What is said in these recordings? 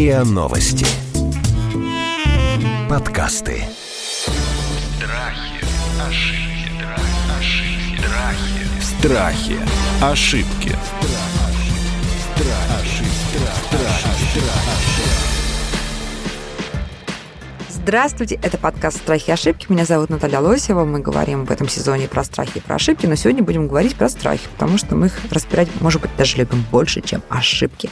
РИА Новости. Подкасты. Страхи, ошибки, ошибки, Страхи. страхи. Ошибки. Здравствуйте, это подкаст «Страхи и ошибки». Меня зовут Наталья Лосева. Мы говорим в этом сезоне про страхи и про ошибки, но сегодня будем говорить про страхи, потому что мы их разбирать, может быть, даже любим больше, чем ошибки.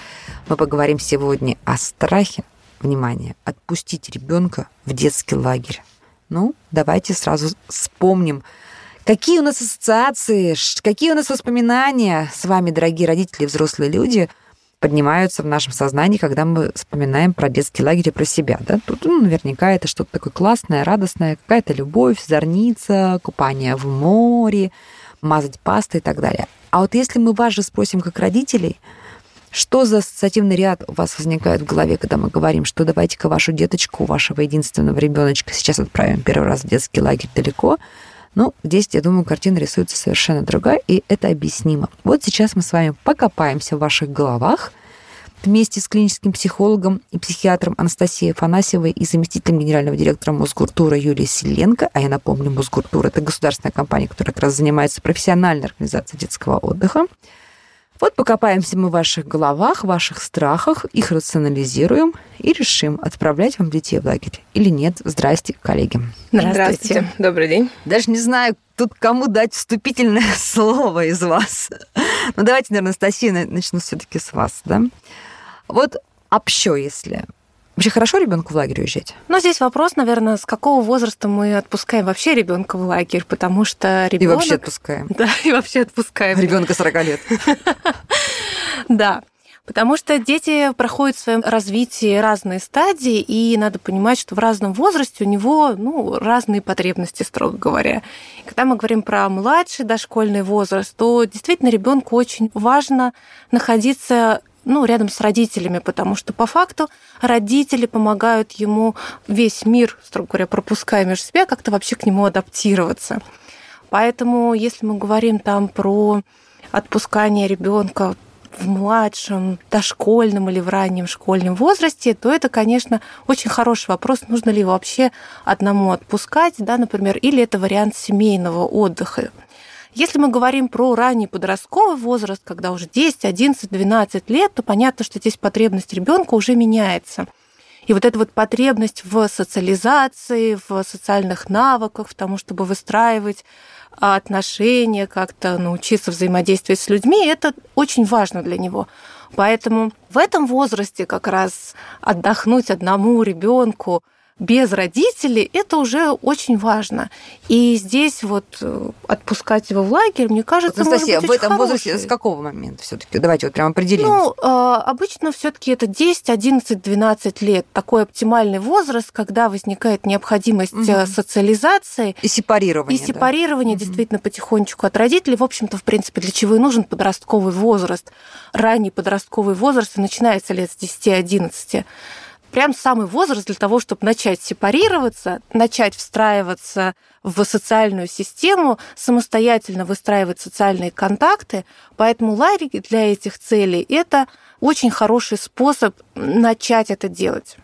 Мы поговорим сегодня о страхе, внимание, отпустить ребенка в детский лагерь. Ну, давайте сразу вспомним, какие у нас ассоциации, какие у нас воспоминания с вами, дорогие родители взрослые люди, поднимаются в нашем сознании, когда мы вспоминаем про детский лагерь и про себя. Да? Тут ну, наверняка это что-то такое классное, радостное, какая-то любовь, зорница, купание в море, мазать пастой и так далее. А вот если мы вас же спросим как родителей, что за ассоциативный ряд у вас возникает в голове, когда мы говорим, что давайте-ка вашу деточку, вашего единственного ребеночка сейчас отправим первый раз в детский лагерь далеко, ну, здесь, я думаю, картина рисуется совершенно другая, и это объяснимо. Вот сейчас мы с вами покопаемся в ваших головах вместе с клиническим психологом и психиатром Анастасией Афанасьевой и заместителем генерального директора Мосгуртура Юлией Селенко. А я напомню, Мосгуртур – это государственная компания, которая как раз занимается профессиональной организацией детского отдыха. Вот покопаемся мы в ваших головах, в ваших страхах, их рационализируем и решим, отправлять вам детей в лагерь или нет. Здрасте, коллеги. Здравствуйте. Добрый день. Даже не знаю, тут кому дать вступительное слово из вас. Ну, давайте, наверное, Анастасия, на- начну все таки с вас, да? Вот общо, если... Вообще хорошо ребенку в лагерь уезжать? Но здесь вопрос, наверное, с какого возраста мы отпускаем вообще ребенка в лагерь, потому что И ребенок... вообще отпускаем. Да, и вообще отпускаем. Ребенка 40 лет. Да. Потому что дети проходят в своем развитии разные стадии, и надо понимать, что в разном возрасте у него ну, разные потребности, строго говоря. Когда мы говорим про младший дошкольный возраст, то действительно ребенку очень важно находиться ну, рядом с родителями, потому что по факту родители помогают ему весь мир, строго говоря, пропуская между себя, как-то вообще к нему адаптироваться. Поэтому, если мы говорим там про отпускание ребенка в младшем, дошкольном или в раннем школьном возрасте, то это, конечно, очень хороший вопрос, нужно ли его вообще одному отпускать, да, например, или это вариант семейного отдыха. Если мы говорим про ранний подростковый возраст, когда уже 10, 11, 12 лет, то понятно, что здесь потребность ребенка уже меняется. И вот эта вот потребность в социализации, в социальных навыках, в том, чтобы выстраивать а, отношения, как-то научиться взаимодействовать с людьми, это очень важно для него. Поэтому в этом возрасте как раз отдохнуть одному ребенку без родителей, это уже очень важно. И здесь вот э, отпускать его в лагерь, мне кажется, Анастасия, может в быть этом очень возрасте с какого момента все таки Давайте вот прям определим. Ну, э, обычно все-таки это 10, 11, 12 лет. Такой оптимальный возраст, когда возникает необходимость Мгм. социализации и сепарирование. и сепарирование Мгм. действительно потихонечку от родителей. В общем-то, в принципе, для чего и нужен подростковый возраст. Ранний подростковый возраст и начинается лет с 10-11. Прям самый возраст для того, чтобы начать сепарироваться, начать встраиваться в социальную систему, самостоятельно выстраивать социальные контакты. Поэтому лагерь для этих целей – это очень хороший способ начать это делать.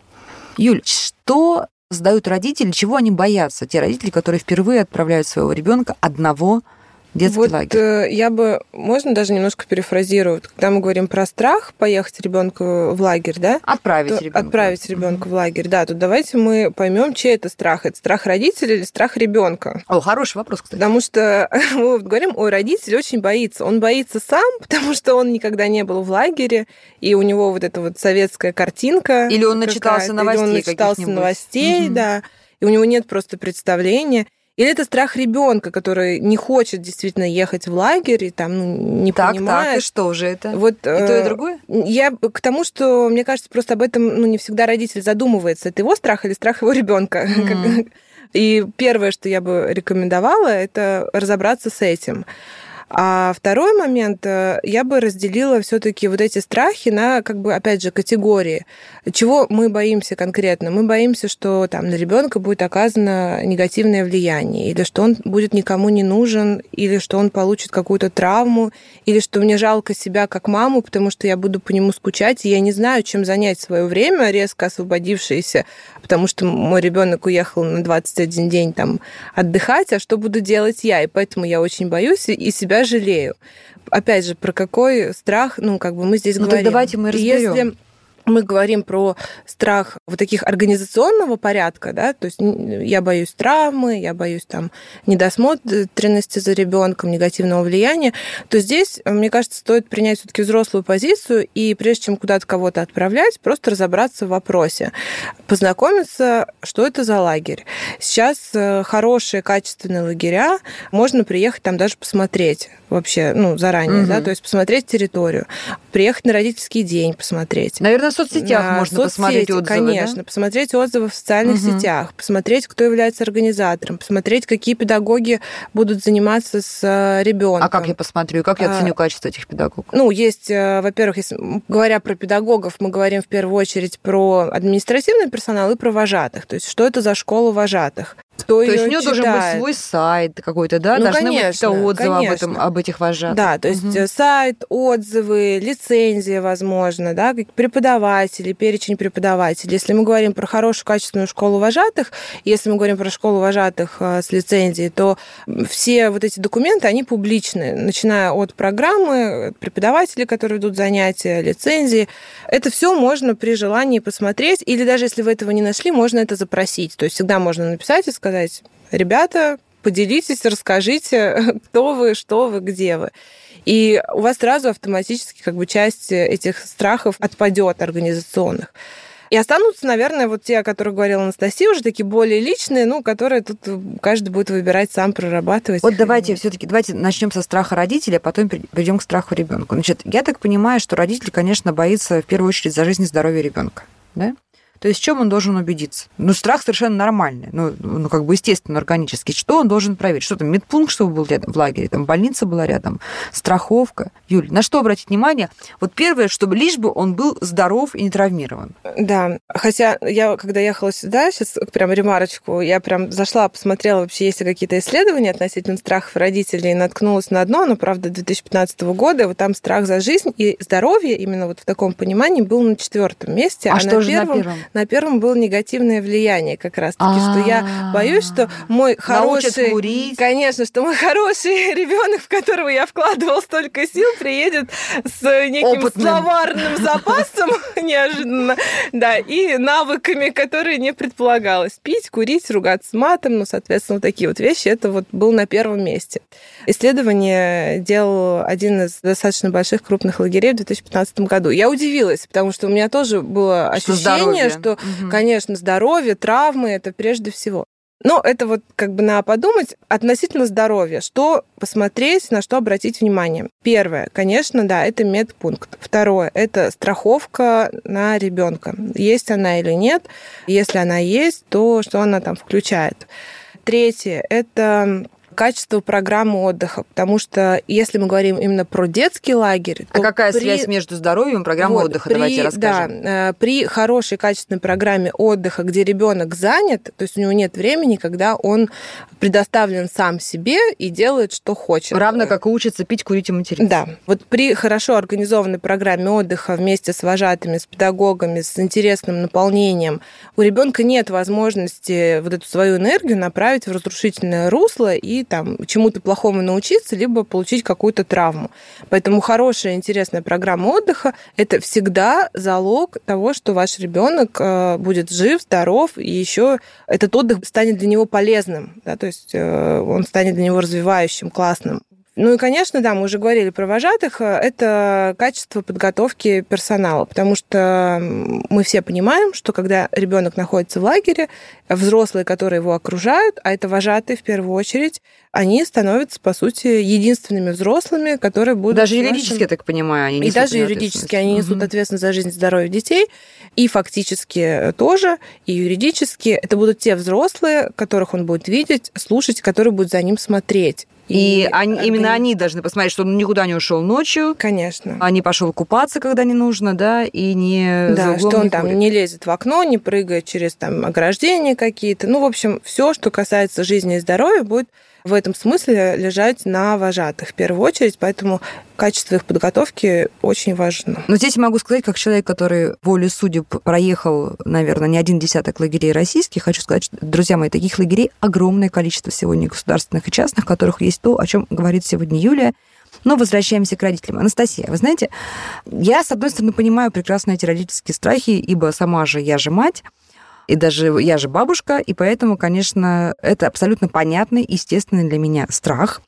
Юль, что задают родители, чего они боятся? Те родители, которые впервые отправляют своего ребенка одного детский вот лагерь. э, я бы, можно даже немножко перефразирую, Вот когда мы говорим про страх поехать ребенка в лагерь, да? Отправить ребенка. Отправить ребенка в лагерь, да. Тут давайте мы поймем, чей это страх. Это страх родителя или страх ребенка? О, хороший вопрос, кстати. Потому что мы вот говорим, ой, родитель очень боится. Он боится сам, потому что он никогда не был в лагере, и у него вот эта вот советская картинка. Или он начитался новостей Или он начитался новостей, Мгм. да, и у него нет просто представления. Или это страх ребенка, который не хочет действительно ехать в лагерь и там ну, не Так, так, и понимает. что же это? Вот, И то, и э, другое? Я к тому, что мне кажется, просто об этом ну, не всегда родитель задумывается. Это его страх или страх его ребенка. Мгм. И первое, что я бы рекомендовала, это разобраться с этим. А второй момент, э, я бы разделила все-таки вот эти страхи на, как бы, опять же, категории. Чего мы боимся конкретно? Мы боимся, что там на ребенка будет оказано негативное влияние, или что он будет никому не нужен, или что он получит какую-то травму, или что мне жалко себя как маму, потому что я буду по нему скучать, и я не знаю, чем занять свое время, резко освободившееся, потому что мой ребенок уехал на 21 день там отдыхать, а что буду делать я? И поэтому я очень боюсь и себя жалею. Опять же, про какой страх, ну, как бы мы здесь ну, говорим. давайте мы разберем. Если мы говорим про страх вот таких организационного порядка, да, то есть я боюсь травмы, я боюсь там недосмотренности за ребенком, негативного влияния, то здесь, мне кажется, стоит принять все-таки взрослую позицию и прежде чем куда-то кого-то отправлять, просто разобраться в вопросе, познакомиться, что это за лагерь. Сейчас э, хорошие, качественные лагеря, можно приехать там даже посмотреть вообще, ну, заранее, угу. да, то есть посмотреть территорию, приехать на родительский день посмотреть. Наверное, соцсетях на можно соцсети, посмотреть отзывы, Конечно, да? посмотреть отзывы в социальных угу. сетях, посмотреть, кто является организатором, посмотреть, какие педагоги будут заниматься с э, ребенком. А как я посмотрю, как я оценю а, качество этих педагогов? Ну, есть, э, во-первых, если говоря про педагогов, мы говорим в первую очередь про административный персонал и про вожатых. То есть, что это за школа вожатых? Кто то есть у нее читает. должен быть свой сайт какой-то, да? Ну, Должны конечно, быть отзывы конечно. об, этом, об этих вожатых. Да, то есть угу. сайт, отзывы, лицензия, возможно, да, преподаватели, перечень преподавателей. Если мы говорим про хорошую, качественную школу вожатых, если мы говорим про школу вожатых э, с лицензией, то все вот эти документы, они публичны, начиная от программы, преподавателей, которые ведут занятия, лицензии. Это все можно при желании посмотреть, или даже если вы этого не нашли, можно это запросить. То есть всегда можно написать и сказать, ребята, поделитесь, расскажите, кто вы, что вы, где вы. И у вас сразу автоматически как бы часть этих страхов отпадет организационных. И останутся, наверное, вот те, о которых говорила Анастасия, уже такие более личные, ну, которые тут каждый будет выбирать сам, прорабатывать. Вот давайте все-таки давайте начнем со страха родителя, а потом перейдем к страху ребенка. Значит, я так понимаю, что родитель, конечно, боится в первую очередь за жизнь и здоровье ребенка. Да? То есть в чем он должен убедиться? Ну, страх совершенно нормальный, ну, ну как бы естественно, органический. Что он должен проверить? Что там, медпункт, чтобы был рядом в лагере, там больница была рядом, страховка. Юль, на что обратить внимание? Вот первое, чтобы лишь бы он был здоров и не травмирован. Да, хотя я, когда ехала сюда, сейчас прям ремарочку, я прям зашла, посмотрела вообще, есть ли какие-то исследования относительно страхов родителей, и наткнулась на одно, но, правда, 2015 года, вот там страх за жизнь и здоровье, именно вот в таком понимании, был на четвертом месте, а, а что на, же первом, на первом? На первом было негативное влияние как раз-таки, что я боюсь, что мой хороший... курить. Конечно, что мой хороший ребенок, в которого я вкладывал столько сил, приедет с неким Опытным. словарным запасом неожиданно, да, и навыками, которые не предполагалось. Пить, курить, ругаться матом, ну, соответственно, вот такие вот вещи, это вот был на первом месте. Исследование делал один из достаточно больших крупных лагерей в 2015 году. Я удивилась, потому что у меня тоже было ощущение, что угу. конечно, здоровье, травмы это прежде всего. Но это вот как бы надо подумать относительно здоровья, что посмотреть, на что обратить внимание. Первое, конечно, да, это медпункт. Второе, это страховка на ребенка. Есть она или нет. Если она есть, то что она там включает. Третье, это качество программы отдыха, потому что если мы говорим именно про детский лагерь, а какая при... связь между здоровьем и программой вот, отдыха? При, Давайте расскажем. Да, э, при хорошей качественной программе отдыха, где ребенок занят, то есть у него нет времени, когда он предоставлен сам себе и делает, что хочет. Равно как и учится пить, курить и материться. Да. Вот при хорошо организованной программе отдыха вместе с вожатыми, с педагогами, с интересным наполнением, у ребенка нет возможности вот эту свою энергию направить в разрушительное русло и там чему-то плохому научиться, либо получить какую-то травму. Поэтому хорошая, интересная программа отдыха – это всегда залог того, что ваш ребенок э, будет жив, здоров, и еще этот отдых станет для него полезным, да, то есть э, он станет для него развивающим, классным. Ну и, конечно, да, мы уже говорили про вожатых, это качество подготовки персонала, потому что мы все понимаем, что когда ребенок находится в лагере, взрослые, которые его окружают, а это вожатые в первую очередь, они становятся, по сути, единственными взрослыми, которые будут... Даже юридически, вашим... я так понимаю, они несут И даже юридически они несут угу. ответственность за жизнь и здоровье детей, и фактически тоже, и юридически. Это будут те взрослые, которых он будет видеть, слушать, которые будут за ним смотреть. И, они, именно они должны посмотреть, что он никуда не ушел ночью, Конечно. а не пошел купаться, когда не нужно, да, и не Да, что он не там курит. не лезет в окно, не прыгает через там ограждения какие-то. Ну, в общем, все, что касается жизни и здоровья, будет в этом смысле лежать на вожатых в первую очередь, поэтому качество их подготовки очень важно. Но здесь могу сказать, как человек, который волю судеб проехал, наверное, не один десяток лагерей российских, хочу сказать, что, друзья мои, таких лагерей огромное количество сегодня государственных и частных, в которых есть то, о чем говорит сегодня Юлия. Но возвращаемся к родителям. Анастасия, вы знаете, я, с одной стороны, понимаю прекрасно эти родительские страхи, ибо сама же я же мать, и даже я же бабушка, и поэтому, конечно, это абсолютно понятный, естественный для меня страх.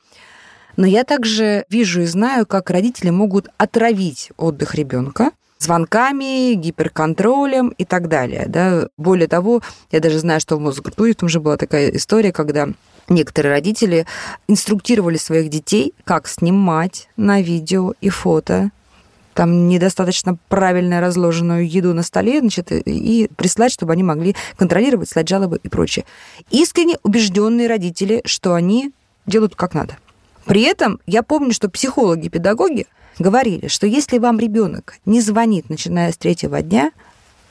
Но я также вижу и знаю, как родители могут отравить отдых ребенка звонками, гиперконтролем и так далее. Да? Более того, я даже знаю, что в Мосгортуре там же была такая история, когда некоторые родители инструктировали своих детей, как снимать на видео и фото там недостаточно правильно разложенную еду на столе, значит, и прислать, чтобы они могли контролировать, слать жалобы и прочее. Искренне убежденные родители, что они делают как надо. При этом я помню, что психологи, педагоги говорили, что если вам ребенок не звонит, начиная с третьего дня,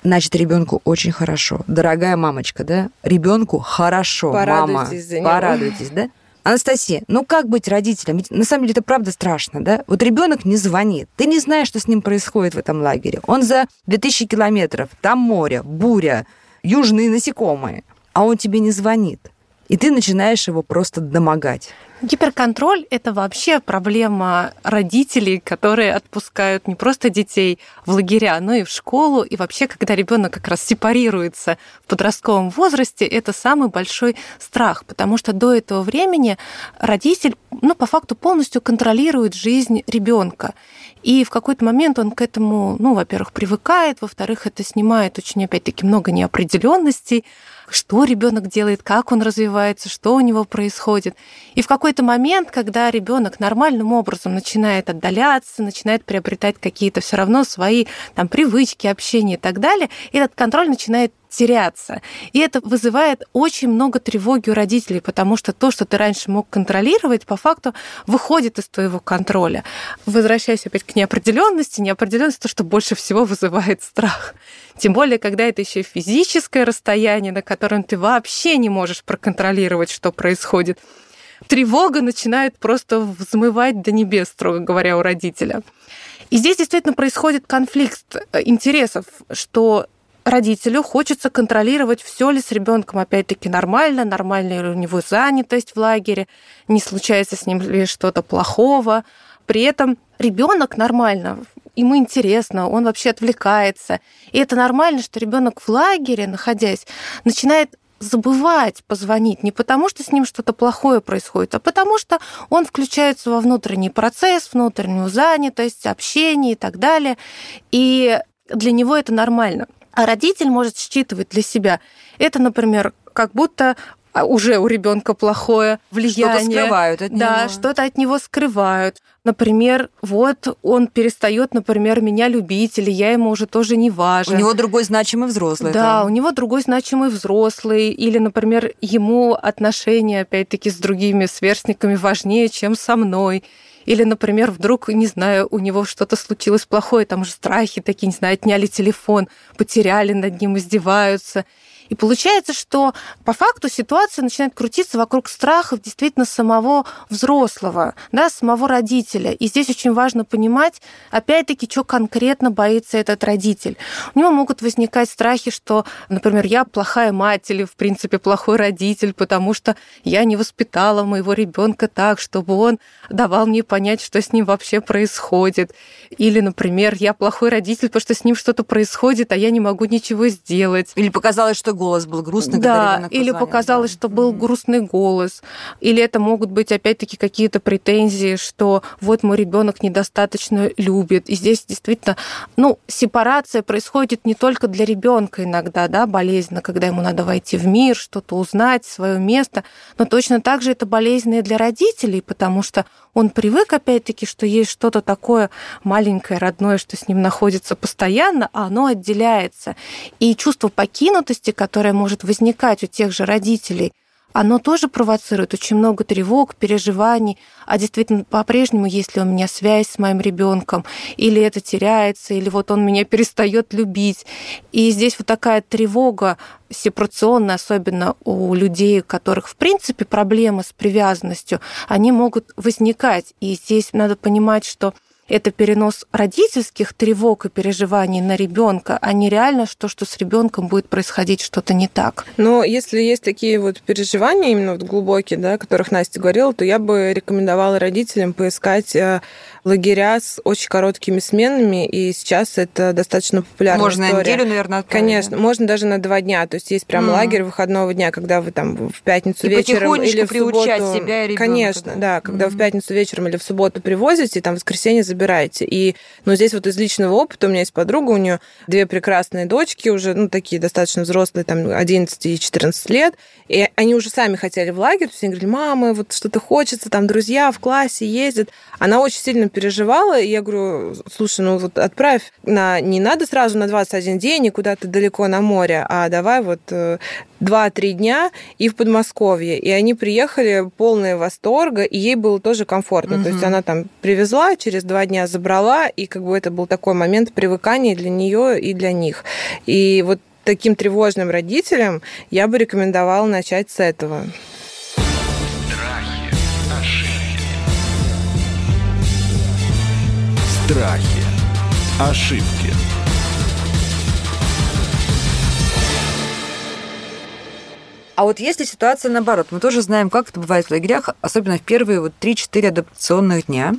значит, ребенку очень хорошо. Дорогая мамочка, да? Ребенку хорошо, мама. Порадуйтесь за него. Порадуйтесь, да? Анастасия, ну как быть родителем? Ведь на самом деле это правда страшно, да? Вот ребенок не звонит, ты не знаешь, что с ним происходит в этом лагере. Он за 2000 километров, там море, буря, южные насекомые, а он тебе не звонит. И ты начинаешь его просто домогать. Гиперконтроль – это вообще проблема родителей, которые отпускают не просто детей в лагеря, но и в школу. И вообще, когда ребенок как раз сепарируется в подростковом возрасте, это самый большой страх, потому что до этого времени родитель, ну, по факту полностью контролирует жизнь ребенка. И в какой-то момент он к этому, ну, во-первых, привыкает, во-вторых, это снимает очень, опять-таки, много неопределенностей, что ребенок делает, как он развивается, что у него происходит. И в какой-то момент, когда ребенок нормальным образом начинает отдаляться, начинает приобретать какие-то все равно свои там привычки, общения и так далее, этот контроль начинает теряться. И это вызывает очень много тревоги у родителей, потому что то, что ты раньше мог контролировать, по факту выходит из твоего контроля. Возвращаясь опять к неопределенности, неопределенность то, что больше всего вызывает страх. Тем более, когда это еще физическое расстояние, на котором ты вообще не можешь проконтролировать, что происходит. Тревога начинает просто взмывать до небес, строго говоря, у родителя. И здесь действительно происходит конфликт интересов, что родителю хочется контролировать, все ли с ребенком опять-таки нормально, нормальная ли у него занятость в лагере, не случается с ним ли что-то плохого. При этом ребенок нормально, ему интересно, он вообще отвлекается. И это нормально, что ребенок в лагере, находясь, начинает забывать позвонить не потому, что с ним что-то плохое происходит, а потому что он включается во внутренний процесс, внутреннюю занятость, общение и так далее. И для него это нормально. А родитель может считывать для себя. Это, например, как будто уже у ребенка плохое влияние. Что-то скрывают от да, него. что-то от него скрывают. Например, вот он перестает, например, меня любить, или я ему уже тоже не важен. У него другой значимый взрослый. Да, там. у него другой значимый взрослый, или, например, ему отношения, опять-таки, с другими сверстниками важнее, чем со мной. Или, например, вдруг, не знаю, у него что-то случилось плохое, там же страхи такие, не знаю, отняли телефон, потеряли над ним, издеваются. И получается, что по факту ситуация начинает крутиться вокруг страхов действительно самого взрослого, да, самого родителя. И здесь очень важно понимать, опять-таки, что конкретно боится этот родитель. У него могут возникать страхи, что, например, я плохая мать или, в принципе, плохой родитель, потому что я не воспитала моего ребенка так, чтобы он давал мне понять, что с ним вообще происходит. Или, например, я плохой родитель, потому что с ним что-то происходит, а я не могу ничего сделать. Или показалось, что голос был грустный, когда Да, или показалось, да. что был грустный голос. Или это могут быть опять-таки какие-то претензии, что вот мой ребенок недостаточно любит. И здесь действительно, ну, сепарация происходит не только для ребенка иногда, да, болезненно, когда ему надо войти в мир, что-то узнать, свое место, но точно так же это болезненно и для родителей, потому что он привык, опять-таки, что есть что-то такое маленькое, родное, что с ним находится постоянно, а оно отделяется. И чувство покинутости, которое может возникать у тех же родителей, оно тоже провоцирует очень много тревог, переживаний, а действительно по-прежнему есть ли у меня связь с моим ребенком, или это теряется, или вот он меня перестает любить. И здесь вот такая тревога сепарационная, особенно у людей, у которых в принципе проблемы с привязанностью, они могут возникать. И здесь надо понимать, что это перенос родительских тревог и переживаний на ребенка, а не реально то, что с ребенком будет происходить что-то не так. Но если есть такие вот переживания именно вот глубокие, да, о которых Настя говорила, то я бы рекомендовала родителям поискать э, лагеря с очень короткими сменами, и сейчас это достаточно популярная Можно история. неделю, наверное, отправить. Конечно, можно даже на два дня. То есть есть прям Мгм. лагерь выходного дня, когда вы там в пятницу И вечером или в приучать субботу... себя и Конечно, да. да, когда в Мгм. пятницу вечером или в субботу привозите, и там в воскресенье забираете. И, ну, здесь вот из личного опыта у меня есть подруга, у нее две прекрасные дочки уже, ну, такие достаточно взрослые, там, 11 и 14 лет, и они уже сами хотели в лагерь, то есть они говорили, мама, вот что-то хочется, там друзья в классе ездят. Она очень сильно переживала, и я говорю, слушай, ну вот отправь на... Не надо сразу на 21 день и куда-то далеко на море, а давай вот э, 2-3 дня и в Подмосковье. И они приехали полные восторга, и ей было тоже комфортно. То есть она там привезла, через два дня забрала, и как бы это был такой момент привыкания для нее и для них. И вот таким тревожным родителям я бы рекомендовала начать с этого. Страхи. Ошибки. А вот если ситуация наоборот, мы тоже знаем, как это бывает в лагерях, особенно в первые вот 3-4 адаптационных дня,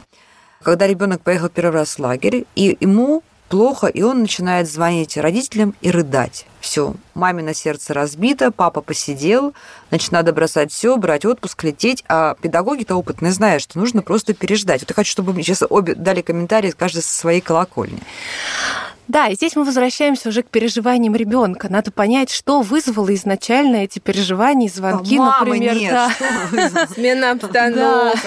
когда ребенок поехал первый раз в лагерь, и ему плохо, и он начинает звонить родителям и рыдать. Все, мамино сердце разбито, папа посидел, значит, надо бросать все, брать отпуск, лететь. А педагоги-то опытные знают, что нужно просто переждать. Вот я хочу, чтобы мне сейчас обе дали комментарии, каждый со своей колокольни. Да, и здесь мы возвращаемся уже к переживаниям ребенка. Надо понять, что вызвало изначально эти переживания звонки, Мамы например. нет, да. Смена обстановки.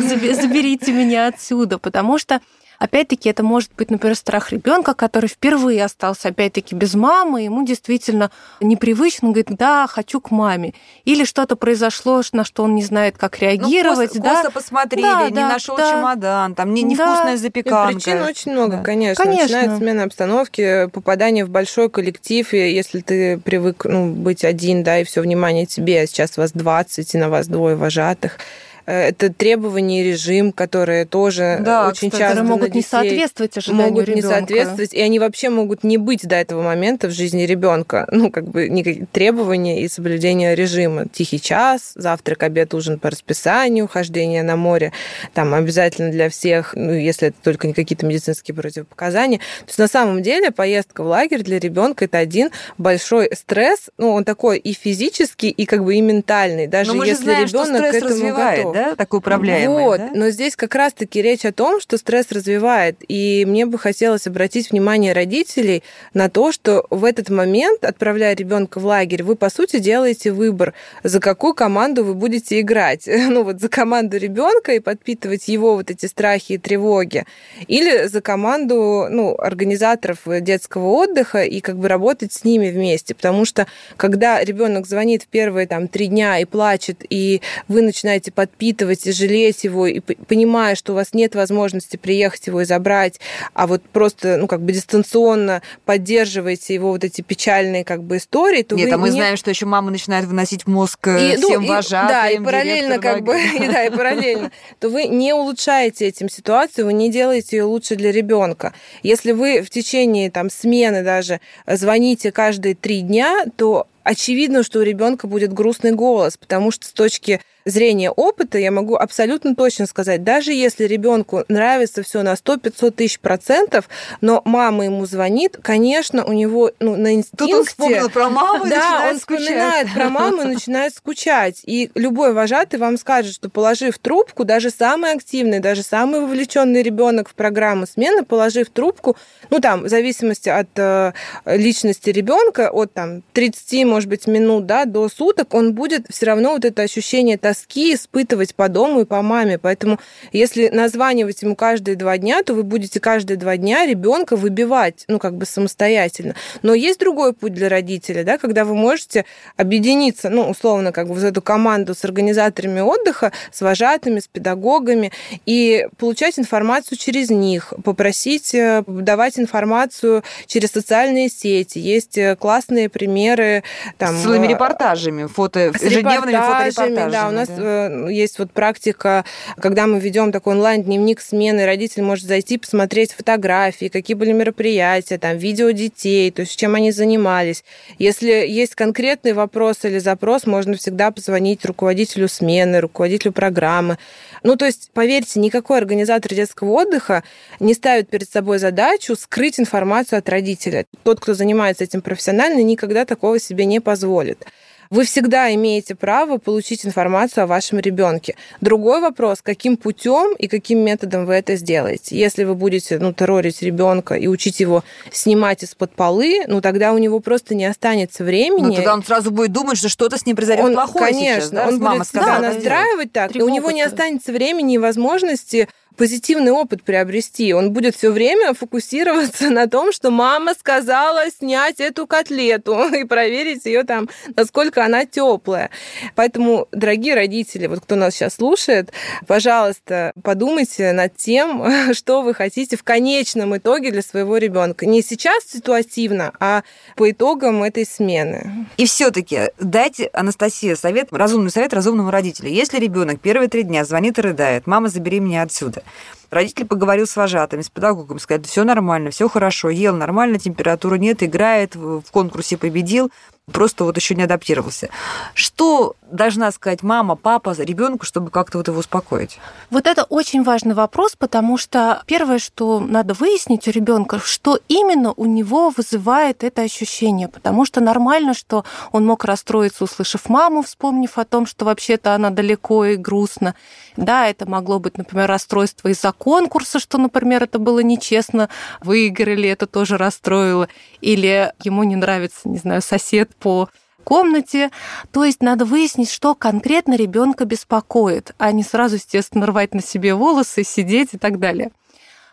Заби- Заберите меня отсюда, потому что Опять-таки, это может быть, например, страх ребенка, который впервые остался, опять-таки, без мамы, ему действительно непривычно, он говорит, да, хочу к маме. Или что-то произошло, на что он не знает, как Ну, реагировать. косо, да? косо посмотрели, Да, не да, нашел да. чемодан, там не, Да. невкусная И запеканка. причин очень много, Да. конечно. Конечно. Начинается смена обстановки, попадание в большой коллектив, и если ты привык ну, быть один, да, и все внимание тебе, а сейчас вас 20, и на вас двое вожатых. Э, Это требования и режим, которые тоже Да, очень кстати, часто могут не соответствовать ожиданию могут не ребенка. соответствовать, и они вообще могут не быть до этого момента в жизни ребенка. Ну, как бы никакие требования и соблюдение режима. Тихий час, завтрак, обед, ужин по расписанию, хождение на море, там обязательно для всех, ну, если это только не какие-то медицинские противопоказания. То есть на самом деле поездка в лагерь для ребенка это один большой стресс, ну, он такой и физический, и как бы и ментальный, даже если ребенок к этому развивает, готов. Да, такой управляемый. Вот, да? но здесь как раз-таки речь о том, что стресс развивает. И мне бы хотелось обратить внимание родителей на то, что в этот момент, отправляя ребенка в лагерь, вы, по сути, делаете выбор, за какую команду вы будете играть. Ну вот за команду ребенка и подпитывать его вот эти страхи и тревоги. Или за команду ну, организаторов детского отдыха и как бы работать с ними вместе. Потому что когда ребенок звонит в первые там три дня и плачет, и вы начинаете подпитывать и жалеть его, и понимая, что у вас нет возможности приехать его и забрать, а вот просто, ну, как бы дистанционно поддерживаете его вот эти печальные как бы истории, то Нет, вы а мы не- знаем, что еще мама начинает выносить мозг э, и, ну, всем и- вожатым. Да, и параллельно как бы, и, да, и параллельно, то вы не улучшаете этим ситуацию, вы не делаете ее лучше для ребенка. Если вы в течение там смены даже звоните каждые три дня, то очевидно, что у ребенка будет грустный голос, потому что с точки зрения опыта я могу абсолютно точно сказать, даже если ребенку нравится все на 100-500 тысяч процентов, но мама ему звонит, конечно, у него ну, на инстинкте... Тут он вспомнил про маму и Да, начинает он скучать. вспоминает про маму и начинает скучать. И любой вожатый вам скажет, что положив трубку, даже самый активный, даже самый вовлеченный ребенок в программу смены, положив трубку, ну там, в зависимости от э, личности ребенка, от там 30, может быть, минут, да, до суток, он будет все равно вот это ощущение тоски испытывать по дому и по маме. Поэтому если названивать ему каждые два дня, то вы будете каждые два дня ребенка выбивать, ну, как бы самостоятельно. Но есть другой путь для родителей, да, когда вы можете объединиться, ну, условно, как бы в эту команду с организаторами отдыха, с вожатыми, с педагогами, и получать информацию через них, попросить э, давать информацию через социальные сети. Есть э, классные примеры. Там, с целыми репортажами, фото, с ежедневными фоторепортажами. Да, у нас да. есть вот практика, когда мы ведем такой онлайн-дневник смены, родитель может зайти, посмотреть фотографии, какие были мероприятия, там, видео детей, то есть чем они занимались. Если есть конкретный вопрос или запрос, можно всегда позвонить руководителю смены, руководителю программы. Ну, то есть, поверьте, никакой организатор детского отдыха не ставит перед собой задачу скрыть информацию от родителя. Тот, кто занимается этим профессионально, никогда такого себе не позволит. Вы всегда имеете право получить информацию о вашем ребенке. Другой вопрос, каким путем и каким методом вы это сделаете. Если вы будете ну, террорить ребенка и учить его снимать из-под полы, ну тогда у него просто не останется времени. Ну тогда он сразу будет думать, что что-то с ним произойдет он, плохое Конечно, сейчас, да? он мама будет сказала, настраивать так, и у него не останется времени и возможности позитивный опыт приобрести. Он будет все время фокусироваться на том, что мама сказала снять эту котлету и проверить ее там, насколько она теплая. Поэтому, дорогие родители, вот кто нас сейчас слушает, пожалуйста, подумайте над тем, что вы хотите в конечном итоге для своего ребенка. Не сейчас ситуативно, а по итогам этой смены. И все-таки дайте, Анастасия, совет, разумный совет разумному родителю. Если ребенок первые три дня звонит и рыдает, мама, забери меня отсюда, Родитель поговорил с вожатыми, с педагогом, сказали, все нормально, все хорошо, ел нормально, температуры нет, играет, в конкурсе победил, просто вот еще не адаптировался. Что должна сказать мама, папа ребенку, чтобы как-то вот его успокоить? Вот это очень важный вопрос, потому что первое, что надо выяснить у ребенка, что именно у него вызывает это ощущение, потому что нормально, что он мог расстроиться, услышав маму, вспомнив о том, что вообще-то она далеко и грустно. Да, это могло быть, например, расстройство из-за конкурса, что, например, это было нечестно, выиграли, это тоже расстроило. Или ему не нравится, не знаю, сосед по комнате. То есть надо выяснить, что конкретно ребенка беспокоит, а не сразу, естественно, рвать на себе волосы, сидеть и так далее.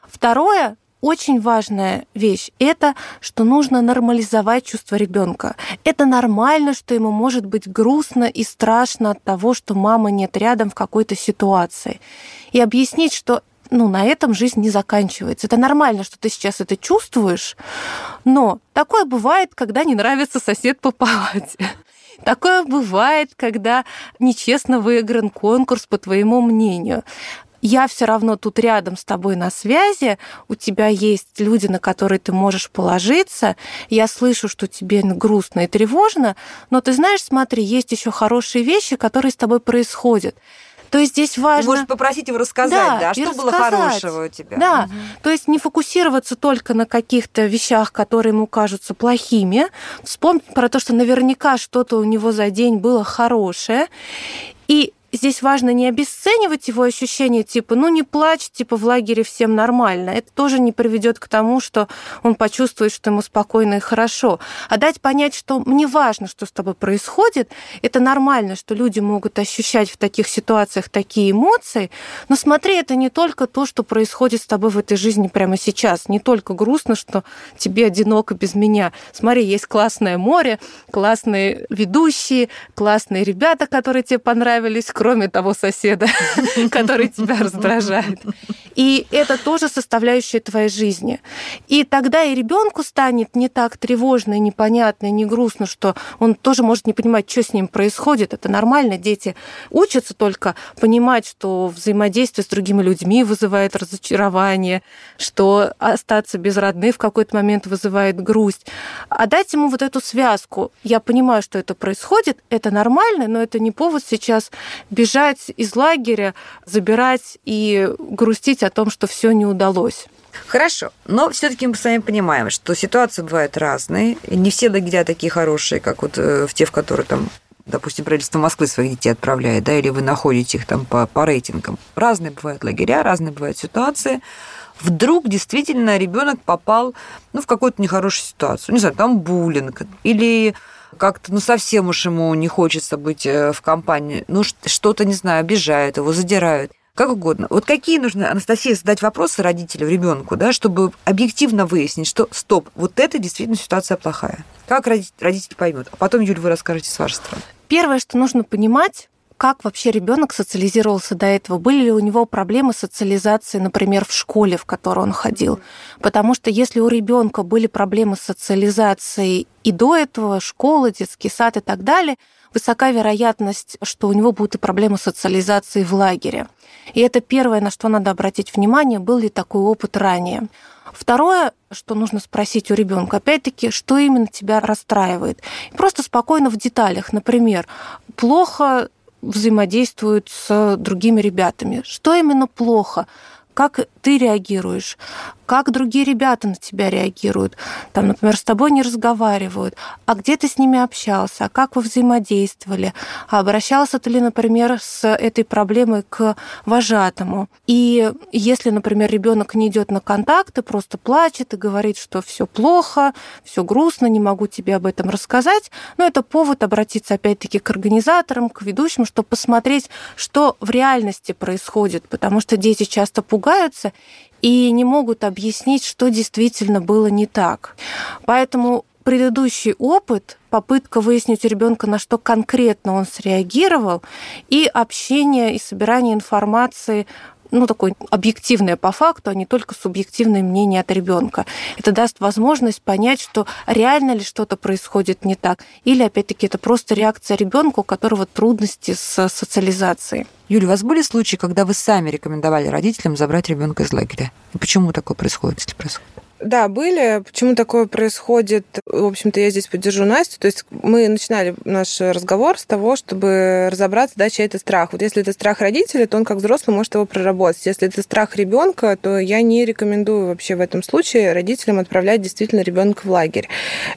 Второе, очень важная вещь – это, что нужно нормализовать чувство ребенка. Это нормально, что ему может быть грустно и страшно от того, что мама нет рядом в какой-то ситуации. И объяснить, что ну, на этом жизнь не заканчивается. Это нормально, что ты сейчас это чувствуешь, но такое бывает, когда не нравится сосед по палате. Такое бывает, когда нечестно выигран конкурс, по твоему мнению я все равно тут рядом с тобой на связи, у тебя есть люди, на которые ты можешь положиться, я слышу, что тебе грустно и тревожно, но ты знаешь, смотри, есть еще хорошие вещи, которые с тобой происходят. То есть здесь важно... Можешь попросить его рассказать, да, да? что было хорошего у тебя. Да, угу. то есть не фокусироваться только на каких-то вещах, которые ему кажутся плохими, вспомнить про то, что наверняка что-то у него за день было хорошее, и здесь важно не обесценивать его ощущения, типа, ну не плачь, типа в лагере всем нормально. Это тоже не приведет к тому, что он почувствует, что ему спокойно и хорошо. А дать понять, что мне важно, что с тобой происходит, это нормально, что люди могут ощущать в таких ситуациях такие эмоции, но смотри, это не только то, что происходит с тобой в этой жизни прямо сейчас, не только грустно, что тебе одиноко без меня. Смотри, есть классное море, классные ведущие, классные ребята, которые тебе понравились, кроме того соседа, который тебя раздражает. И это тоже составляющая твоей жизни. И тогда и ребенку станет не так тревожно, и непонятно, и не грустно, что он тоже может не понимать, что с ним происходит. Это нормально. Дети учатся только понимать, что взаимодействие с другими людьми вызывает разочарование, что остаться без родных в какой-то момент вызывает грусть. А дать ему вот эту связку. Я понимаю, что это происходит, это нормально, но это не повод сейчас бежать из лагеря, забирать и грустить о том, что все не удалось. Хорошо, но все-таки мы с вами понимаем, что ситуации бывают разные. Не все лагеря такие хорошие, как вот э, в те, в которые там допустим, правительство Москвы своих детей отправляет, да, или вы находите их там по, по рейтингам. Разные бывают лагеря, разные бывают ситуации. Вдруг действительно ребенок попал ну, в какую-то нехорошую ситуацию. Не знаю, там буллинг, или как-то, ну, совсем уж ему не хочется быть э, в компании, ну, что-то, не знаю, обижают его, задирают как угодно. Вот какие нужно, Анастасия, задать вопросы родителю, ребенку, да, чтобы объективно выяснить, что стоп, вот это действительно ситуация плохая. Как родитель поймет? А потом, Юль, вы расскажете с вашей стороны. Первое, что нужно понимать, как вообще ребенок социализировался до этого? Были ли у него проблемы социализации, например, в школе, в которую он ходил? Потому что если у ребенка были проблемы с социализацией и до этого, школа, детский сад и так далее, высока вероятность, что у него будут и проблемы с социализацией в лагере. И это первое, на что надо обратить внимание, был ли такой опыт ранее. Второе, что нужно спросить у ребенка, опять-таки, что именно тебя расстраивает. просто спокойно в деталях. Например, плохо взаимодействуют с другими ребятами. Что именно плохо? Как ты реагируешь? как другие ребята на тебя реагируют. Там, например, с тобой не разговаривают. А где ты с ними общался? А как вы взаимодействовали? А обращался ты ли, например, с этой проблемой к вожатому? И если, например, ребенок не идет на контакты, просто плачет и говорит, что все плохо, все грустно, не могу тебе об этом рассказать, но это повод обратиться опять-таки к организаторам, к ведущим, чтобы посмотреть, что в реальности происходит, потому что дети часто пугаются и не могут объяснить, что действительно было не так. Поэтому предыдущий опыт, попытка выяснить у ребенка, на что конкретно он среагировал, и общение и собирание информации ну, такое объективное по факту, а не только субъективное мнение от ребенка. Это даст возможность понять, что реально ли что-то происходит не так, или, опять-таки, это просто реакция ребенка, у которого трудности с социализацией. Юля, у вас были случаи, когда вы сами рекомендовали родителям забрать ребенка из лагеря? И почему такое происходит, если происходит? Да, были. Почему такое происходит? В общем-то, я здесь поддержу Настю. То есть мы начинали наш разговор с того, чтобы разобраться, да, чей это страх. Вот если это страх родителя, то он как взрослый может его проработать. Если это страх ребенка, то я не рекомендую вообще в этом случае родителям отправлять действительно ребенка в лагерь.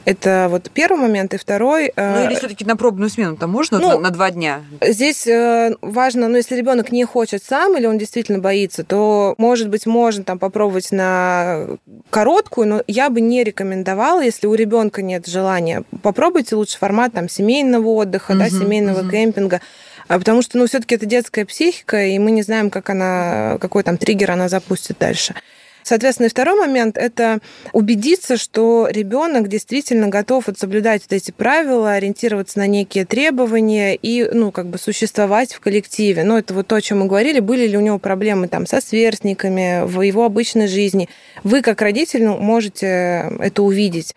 Это вот первый момент. И второй... Э, ну или все-таки на пробную смену там можно ну, на, на два дня? Здесь э, важно, ну если ребенок не хочет сам или он действительно боится, то, может быть, можно там попробовать на короткую короткую, но я бы не рекомендовала, если у ребенка нет желания. Попробуйте лучше формат там семейного отдыха, uh-huh, да, семейного uh-huh. кемпинга. А потому что, ну, все-таки это детская психика, и мы не знаем, как она, какой там триггер она запустит дальше. Соответственно, второй момент – это убедиться, что ребенок действительно готов вот соблюдать вот эти правила, ориентироваться на некие требования и, ну, как бы существовать в коллективе. Ну, это вот то, о чем мы говорили. Были ли у него проблемы там со сверстниками в его обычной жизни? Вы, как родитель, ну, можете это увидеть.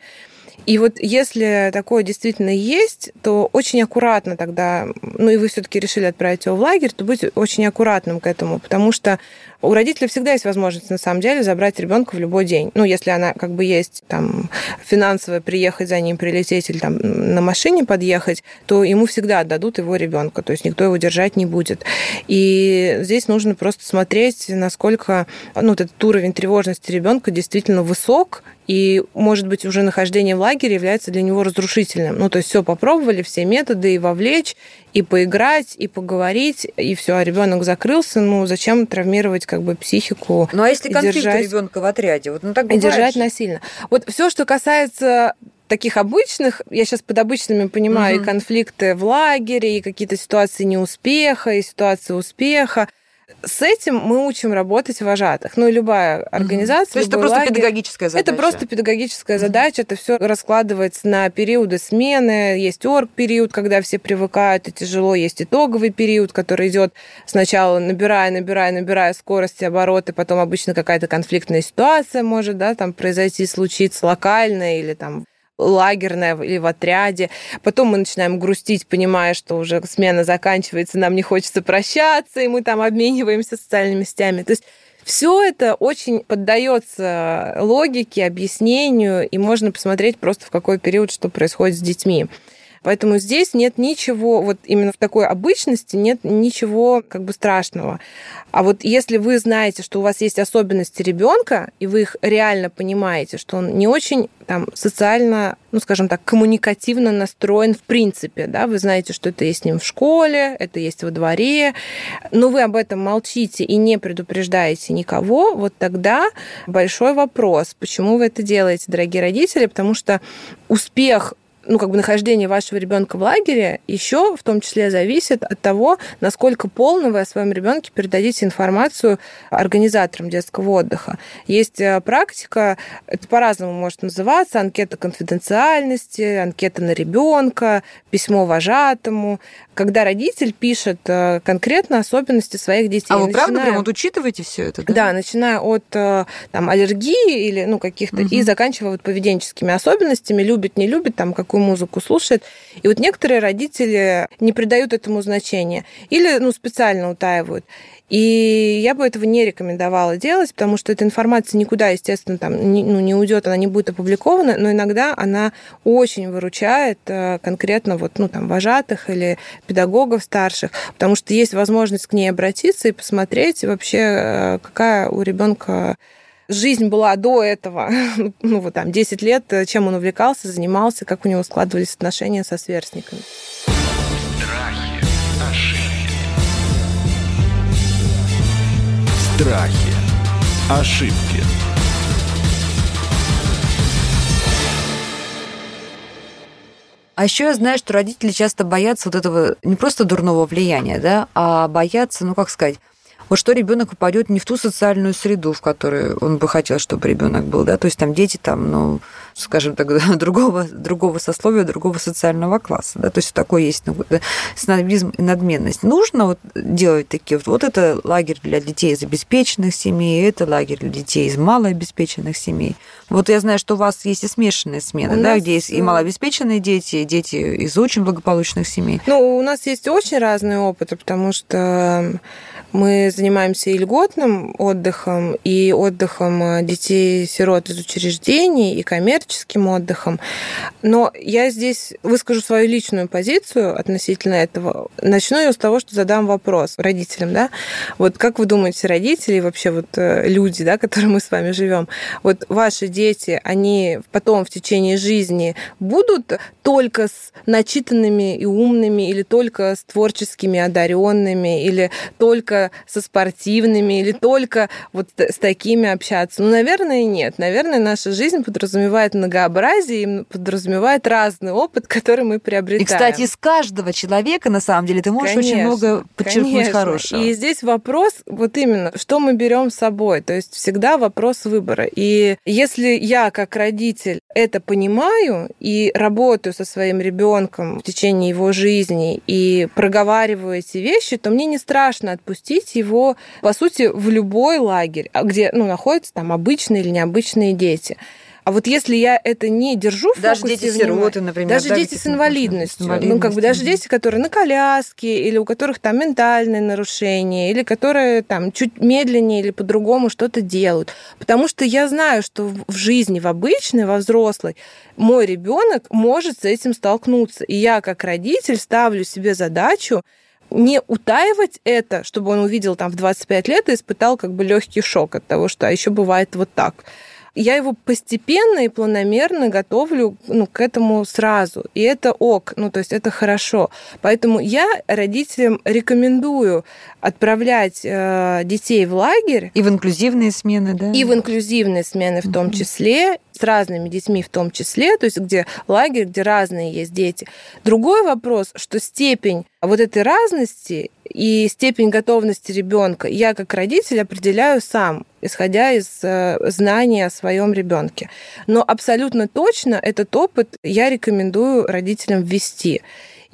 И вот если такое действительно есть, то очень аккуратно тогда, ну и вы все-таки решили отправить его в лагерь, то быть очень аккуратным к этому, потому что у родителей всегда есть возможность, на самом деле, забрать ребенка в любой день. Ну, если она как бы есть там финансовая, приехать за ним, прилететь или там на машине подъехать, то ему всегда отдадут его ребенка, то есть никто его держать не будет. И здесь нужно просто смотреть, насколько ну, вот этот уровень тревожности ребенка действительно высок, и, может быть, уже нахождение в лагере является для него разрушительным. Ну, то есть все попробовали, все методы и вовлечь, и поиграть, и поговорить, и все, а ребенок закрылся, ну, зачем травмировать как бы психику? Ну, а если конфликт держать... ребенка в отряде? Вот, ну, так и держать насильно. Вот все, что касается таких обычных, я сейчас под обычными понимаю угу. и конфликты в лагере, и какие-то ситуации неуспеха, и ситуации успеха. С этим мы учим работать вожатых. Ну, любая организация. То есть это просто лагерь, педагогическая задача. Это просто педагогическая задача. Это все раскладывается на периоды смены. Есть орг-период, когда все привыкают и тяжело. Есть итоговый период, который идет сначала набирая, набирая, набирая скорости, обороты, потом обычно какая-то конфликтная ситуация может да, там произойти, случиться локально или там лагерная или в отряде. Потом мы начинаем грустить, понимая, что уже смена заканчивается, нам не хочется прощаться, и мы там обмениваемся социальными сетями. То есть все это очень поддается логике, объяснению, и можно посмотреть просто в какой период, что происходит с детьми. Поэтому здесь нет ничего, вот именно в такой обычности нет ничего как бы страшного. А вот если вы знаете, что у вас есть особенности ребенка, и вы их реально понимаете, что он не очень там социально, ну, скажем так, коммуникативно настроен в принципе, да, вы знаете, что это есть с ним в школе, это есть во дворе, но вы об этом молчите и не предупреждаете никого, вот тогда большой вопрос, почему вы это делаете, дорогие родители, потому что успех ну, как бы нахождение вашего ребенка в лагере еще в том числе зависит от того, насколько полно вы о своем ребенке передадите информацию организаторам детского отдыха. Есть э, практика, это по-разному может называться, анкета конфиденциальности, анкета на ребенка, письмо вожатому, когда родитель пишет э, конкретно особенности своих детей. А вы начиная... правда прям вот учитываете все это? Да? да, начиная от э, там, аллергии или ну, каких-то, угу. и заканчивая вот поведенческими особенностями, любит, не любит, там, какую музыку слушает. И вот некоторые родители не придают этому значения или ну, специально утаивают. И я бы этого не рекомендовала делать, потому что эта информация никуда, естественно, там не, ну, не уйдет, она не будет опубликована, но иногда она очень выручает э, конкретно вот, ну, там, вожатых или педагогов старших, потому что есть возможность к ней обратиться и посмотреть вообще, э, какая у ребенка жизнь была до этого, ну вот там 10 лет, э, чем он увлекался, занимался, как у него складывались отношения со сверстниками. Страхи, ошибки. А еще я знаю, что родители часто боятся вот этого не просто дурного влияния, да, а боятся, ну как сказать, вот что ребенок попадет не в ту социальную среду, в которой он бы хотел, чтобы ребенок был, да, то есть там дети там, ну, скажем так, другого, другого сословия, другого социального класса. Да? То есть такой есть ну, снобизм и надменность. Нужно вот делать такие вот, вот это лагерь для детей из обеспеченных семей, это лагерь для детей из малообеспеченных семей. Вот я знаю, что у вас есть и смешанные смены, у да, где есть и малообеспеченные дети, и дети из очень благополучных семей. Ну, у нас есть очень разные опыты, потому что мы занимаемся и льготным отдыхом, и отдыхом э, детей-сирот из учреждений, и коммерческим отдыхом. Но я здесь выскажу свою личную позицию относительно этого. Начну я с того, что задам вопрос родителям. Да? Вот как вы думаете, родители, вообще вот э, люди, да, которые мы с вами живем, вот ваши дети, они потом в течение жизни будут только с начитанными и умными, или только с творческими одаренными, или только со спортивными или только вот с такими общаться? Ну, наверное, нет. Наверное, наша жизнь подразумевает многообразие и подразумевает разный опыт, который мы приобретаем. И, кстати, из каждого человека, на самом деле, ты можешь конечно, очень много подчеркнуть конечно. хорошего. И здесь вопрос вот именно, что мы берем с собой. То есть всегда вопрос выбора. И если я как родитель это понимаю и работаю со своим ребенком в течение его жизни и проговариваю эти вещи, то мне не страшно отпустить поместить его, по сути, в любой лагерь, а где ну, находятся там обычные или необычные дети. А вот если я это не держу в даже дети сироты, например, даже да, дети с инвалидностью, ну как бы даже дети, которые на коляске или у которых там ментальные нарушения или которые там чуть медленнее или по-другому что-то делают, потому что я знаю, что в жизни, в обычной, во взрослой, мой ребенок может с этим столкнуться, и я как родитель ставлю себе задачу не утаивать это, чтобы он увидел там в 25 лет и испытал как бы легкий шок от того, что а еще бывает вот так я его постепенно и планомерно готовлю ну, к этому сразу. И это ок, ну, то есть это хорошо. Поэтому я родителям рекомендую отправлять э, детей в лагерь. И в инклюзивные смены, да? И в инклюзивные смены в том числе, с разными детьми в том числе, то есть где лагерь, где разные есть дети. Другой вопрос, что степень вот этой разности и степень готовности ребенка я как родитель определяю сам, исходя из э, знания о своем ребенке. Но абсолютно точно этот опыт я рекомендую родителям ввести.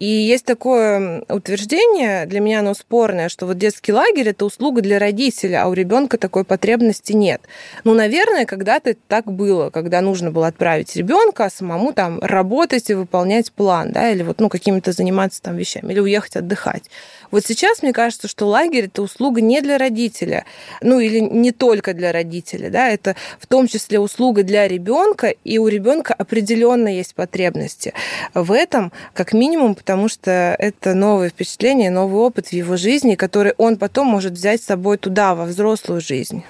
И есть такое утверждение, для меня оно спорное, что вот детский лагерь это услуга для родителя, а у ребенка такой потребности нет. Ну, наверное, когда-то так было, когда нужно было отправить ребенка, а самому там работать и выполнять план, да, или вот ну какими-то заниматься там вещами, или уехать отдыхать. Вот сейчас мне кажется, что лагерь это услуга не для родителя, ну или не только для родителя, да, это в том числе услуга для ребенка, и у ребенка определенно есть потребности в этом, как минимум, потому что это новое впечатление, новый опыт в его жизни, который он потом может взять с собой туда, во взрослую жизнь.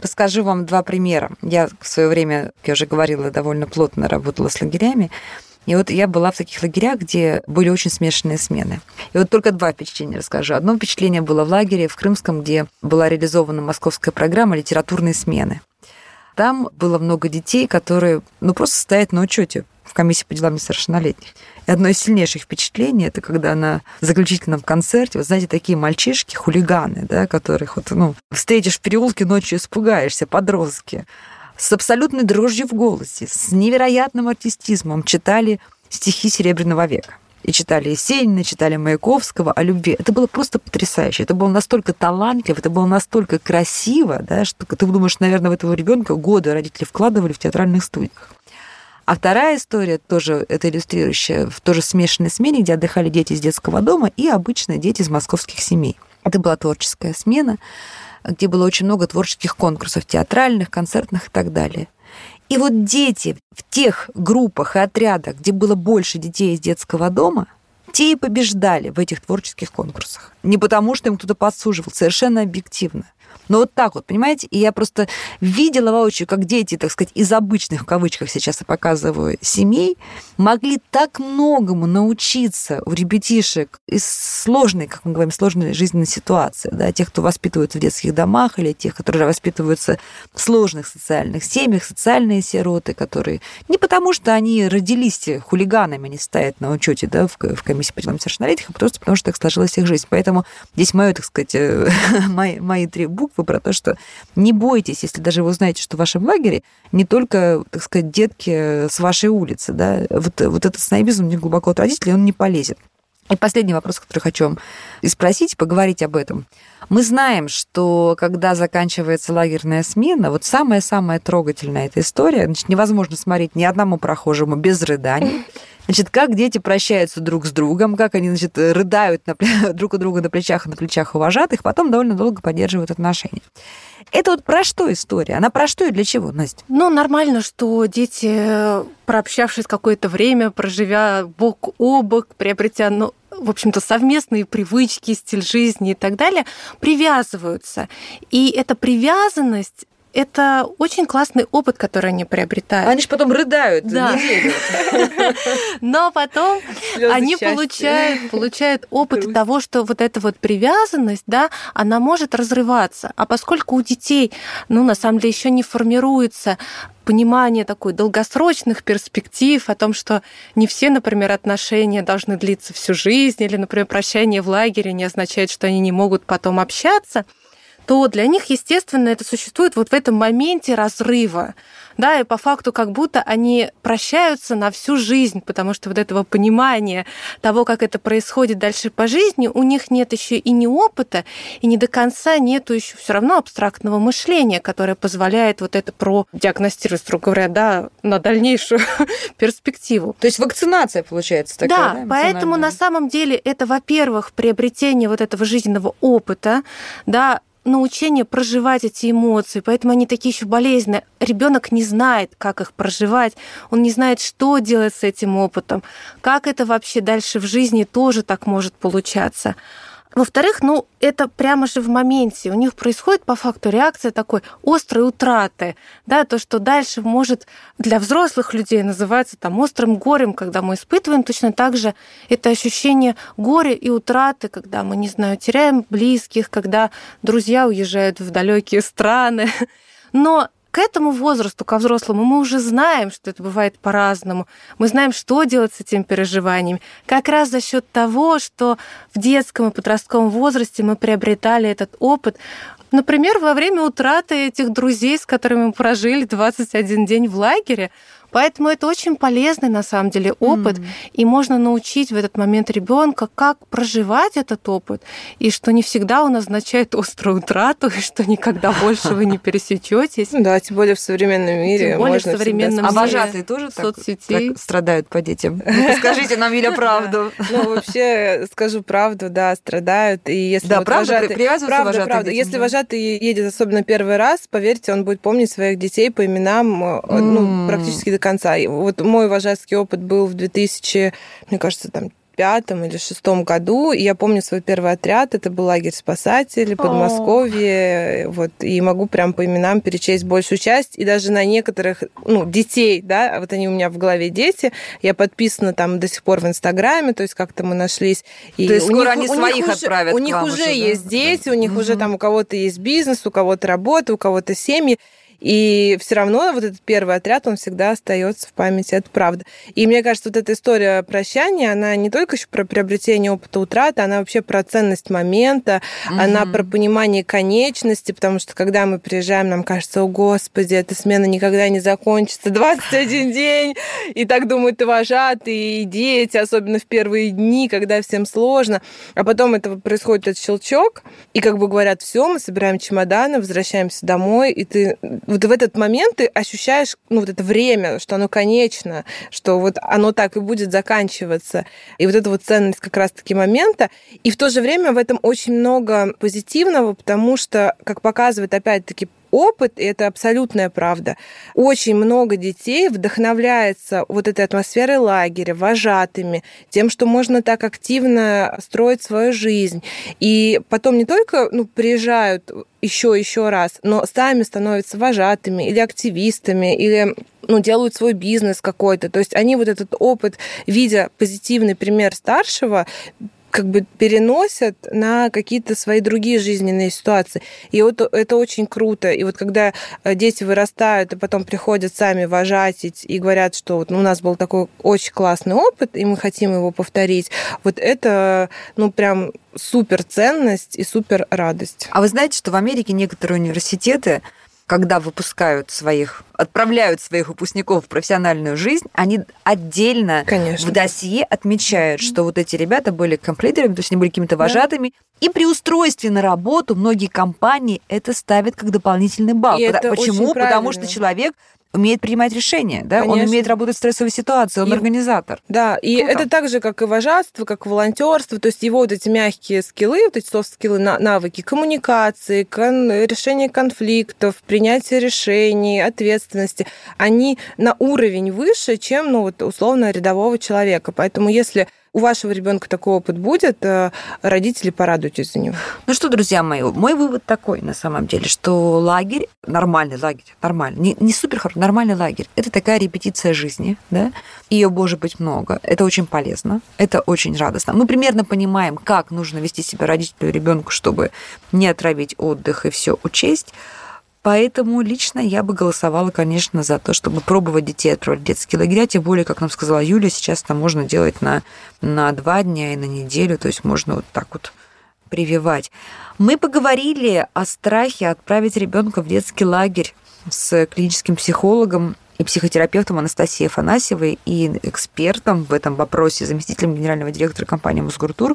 Расскажу вам два примера. Я в свое время, я уже говорила, довольно плотно работала с лагерями. И вот я была в таких лагерях, где были очень смешанные смены. И вот только два впечатления расскажу. Одно впечатление было в лагере в Крымском, где была реализована московская программа «Литературные смены». Там было много детей, которые ну, просто стоят на учете комиссии по делам несовершеннолетних. И одно из сильнейших впечатлений это когда на заключительном концерте, вот знаете, такие мальчишки, хулиганы, да, которых вот, ну, встретишь в переулке ночью, испугаешься, подростки, с абсолютной дрожью в голосе, с невероятным артистизмом читали стихи Серебряного века. И читали Есенина, читали Маяковского о любви. Это было просто потрясающе. Это было настолько талантливо, это было настолько красиво, да, что ты думаешь, наверное, в этого ребенка годы родители вкладывали в театральных студиях. А вторая история, тоже это иллюстрирующая, в тоже смешанной смене, где отдыхали дети из детского дома и обычные дети из московских семей. Это была творческая смена, где было очень много творческих конкурсов, театральных, концертных и так далее. И вот дети в тех группах и отрядах, где было больше детей из детского дома, те и побеждали в этих творческих конкурсах. Не потому, что им кто-то подсуживал, совершенно объективно. Но вот так вот, понимаете? И я просто видела воочию, как дети, так сказать, из обычных, в кавычках сейчас я показываю, семей, могли так многому научиться у ребятишек из сложной, как мы говорим, сложной жизненной ситуации, да, тех, кто воспитывается в детских домах, или тех, которые воспитываются в сложных социальных семьях, социальные сироты, которые не потому, что они родились хулиганами, они стоят на учете, да, в, в комиссии по делам совершеннолетних, а просто потому, что так сложилась их жизнь. Поэтому здесь мое, так сказать, мои, мои три буквы про то, что не бойтесь, если даже вы узнаете, что в вашем лагере не только, так сказать, детки с вашей улицы, да, вот, вот этот снобизм не глубоко от родителей, он не полезет. И последний вопрос, который хочу вам спросить, поговорить об этом. Мы знаем, что когда заканчивается лагерная смена, вот самая-самая трогательная эта история, значит, невозможно смотреть ни одному прохожему без рыданий. Значит, как дети прощаются друг с другом, как они, значит, рыдают на, друг у друга на плечах и на плечах уважатых, потом довольно долго поддерживают отношения. Это вот про что история? Она про что и для чего, Настя? Ну, нормально, что дети, прообщавшись какое-то время, проживя бок о бок, приобретя ну, в общем-то, совместные привычки, стиль жизни и так далее, привязываются. И эта привязанность это очень классный опыт, который они приобретают. Они же потом рыдают да. Но потом они получают, получают опыт того, что вот эта вот привязанность, да, она может разрываться. А поскольку у детей, ну, на самом деле, еще не формируется понимание такой долгосрочных перспектив, о том, что не все, например, отношения должны длиться всю жизнь, или, например, прощание в лагере не означает, что они не могут потом общаться – то для них, естественно, это существует вот в этом моменте разрыва. Да, и по факту как будто они прощаются на всю жизнь, потому что вот этого понимания того, как это происходит дальше по жизни, у них нет еще и не опыта, и не до конца нету еще все равно абстрактного мышления, которое позволяет вот это продиагностировать, строго говоря, да, на дальнейшую перспективу. То есть вакцинация получается такая, да? Да, поэтому на самом деле это, во-первых, приобретение вот этого жизненного опыта, да, научение проживать эти эмоции, поэтому они такие еще болезненные. Ребенок не знает, как их проживать, он не знает, что делать с этим опытом, как это вообще дальше в жизни тоже так может получаться. Во-вторых, ну, это прямо же в моменте. У них происходит по факту реакция такой острой утраты. Да, то, что дальше может для взрослых людей называться там острым горем, когда мы испытываем точно так же это ощущение горя и утраты, когда мы, не знаю, теряем близких, когда друзья уезжают в далекие страны. Но к этому возрасту, ко взрослому, мы уже знаем, что это бывает по-разному. Мы знаем, что делать с этим переживанием. Как раз за счет того, что в детском и подростковом возрасте мы приобретали этот опыт, Например, во время утраты этих друзей, с которыми мы прожили 21 день в лагере, Поэтому это очень полезный на самом деле опыт, mm. и можно научить в этот момент ребенка, как проживать этот опыт, и что не всегда он означает острую утрату, и что никогда больше вы не пересечетесь. Да, тем более в современном мире. Тем более в современном мире. А вожатые тоже соцсетей страдают по детям? Скажите нам, Юля, правду. Ну, вообще, скажу правду, да, страдают. И если да, правда, привязываются правда. Если вожатый едет особенно первый раз, поверьте, он будет помнить своих детей по именам, э, ну, практически до конца. Вот мой вожатский опыт был в 2000, мне кажется, там пятом или шестом году. И я помню свой первый отряд. Это был лагерь спасателей, Подмосковье. Вот, и могу прям по именам перечесть большую часть. И даже на некоторых ну, детей, да, вот они у меня в голове дети. Я подписана там до сих пор в Инстаграме, то есть как-то мы нашлись. И то есть скоро них, они своих отправят У них уже, есть дети, у них уже там у кого-то есть бизнес, у кого-то работа, у кого-то семьи. И все равно вот этот первый отряд, он всегда остается в памяти, это правда. И мне кажется, вот эта история прощания, она не только еще про приобретение опыта утраты, она вообще про ценность момента, mm-hmm. она про понимание конечности, потому что когда мы приезжаем, нам кажется, о господи, эта смена никогда не закончится, 21 день, и так думают и вожатые, и дети, особенно в первые дни, когда всем сложно. А потом это происходит этот щелчок, и как бы говорят, все, мы собираем чемоданы, возвращаемся домой, и ты вот в этот момент ты ощущаешь, ну, вот это время, что оно конечно, что вот оно так и будет заканчиваться. И вот эта вот ценность как раз-таки момента. И в то же время в этом очень много позитивного, потому что, как показывает опять-таки опыт, и это абсолютная правда. Очень много детей вдохновляется вот этой атмосферой лагеря, вожатыми, тем, что можно так активно строить свою жизнь. И потом не только ну, приезжают еще еще раз, но сами становятся вожатыми или активистами, или ну, делают свой бизнес какой-то. То есть они вот этот опыт, видя позитивный пример старшего, как бы переносят на какие-то свои другие жизненные ситуации. И вот это очень круто. И вот когда э, дети вырастают и потом приходят сами вожать и говорят, что вот у нас был такой очень классный опыт, и мы хотим его повторить, вот это, ну, прям супер ценность и супер радость. А вы знаете, что в Америке некоторые университеты когда выпускают своих, отправляют своих выпускников в профессиональную жизнь, они отдельно Конечно. в досье отмечают, что вот эти ребята были комплейтерами, то есть они были какими-то вожатыми. Да. И при устройстве на работу многие компании это ставят как дополнительный балл. И Почему? Потому что человек умеет принимать решения, да, Конечно. он умеет работать в стрессовой ситуации, он и, организатор. Да, и Круто. это так же, как и вожатство, как и волонтерство, то есть его вот эти мягкие скиллы, вот эти софт-скиллы, навыки коммуникации, кон, решения конфликтов, принятия решений, ответственности, они на уровень выше, чем, ну, вот, условно, рядового человека. Поэтому если у вашего ребенка такой опыт будет, э, родители порадуйтесь за него. Ну что, друзья мои, мой вывод такой на самом деле, что лагерь, нормальный лагерь, нормальный, не, не супер хороший, нормальный лагерь, это такая репетиция жизни, да, ее может быть много, это очень полезно, это очень радостно. Мы примерно понимаем, как нужно вести себя родителю ребенку, чтобы не отравить отдых и все учесть. Поэтому лично я бы голосовала, конечно, за то, чтобы пробовать детей отправлять в детские лагеря. Тем более, как нам сказала Юля, сейчас это можно делать на, на два дня и на неделю. То есть можно вот так вот прививать. Мы поговорили о страхе отправить ребенка в детский лагерь с клиническим психологом и психотерапевтом Анастасией Афанасьевой и экспертом в этом вопросе, заместителем генерального директора компании «Мосгортур»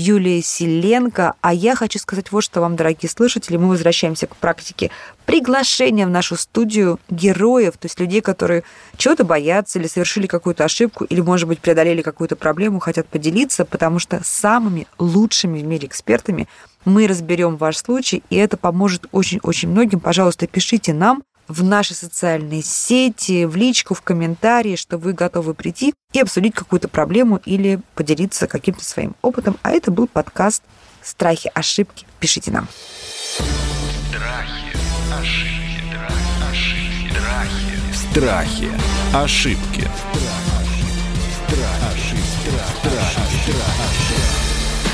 Юлия Селенко. А я хочу сказать вот что вам, дорогие слушатели. Мы возвращаемся к практике приглашения в нашу студию героев, то есть людей, которые чего-то боятся или совершили какую-то ошибку, или, может быть, преодолели какую-то проблему, хотят поделиться, потому что самыми лучшими в мире экспертами мы разберем ваш случай, и это поможет очень-очень многим. Пожалуйста, пишите нам в наши социальные сети, в личку, в комментарии, что вы готовы прийти и обсудить какую-то проблему или поделиться каким-то своим опытом. А это был подкаст «Страхи, ошибки». Пишите нам. Страхи, ошибки, ошибки, страхи. Страхи, ошибки.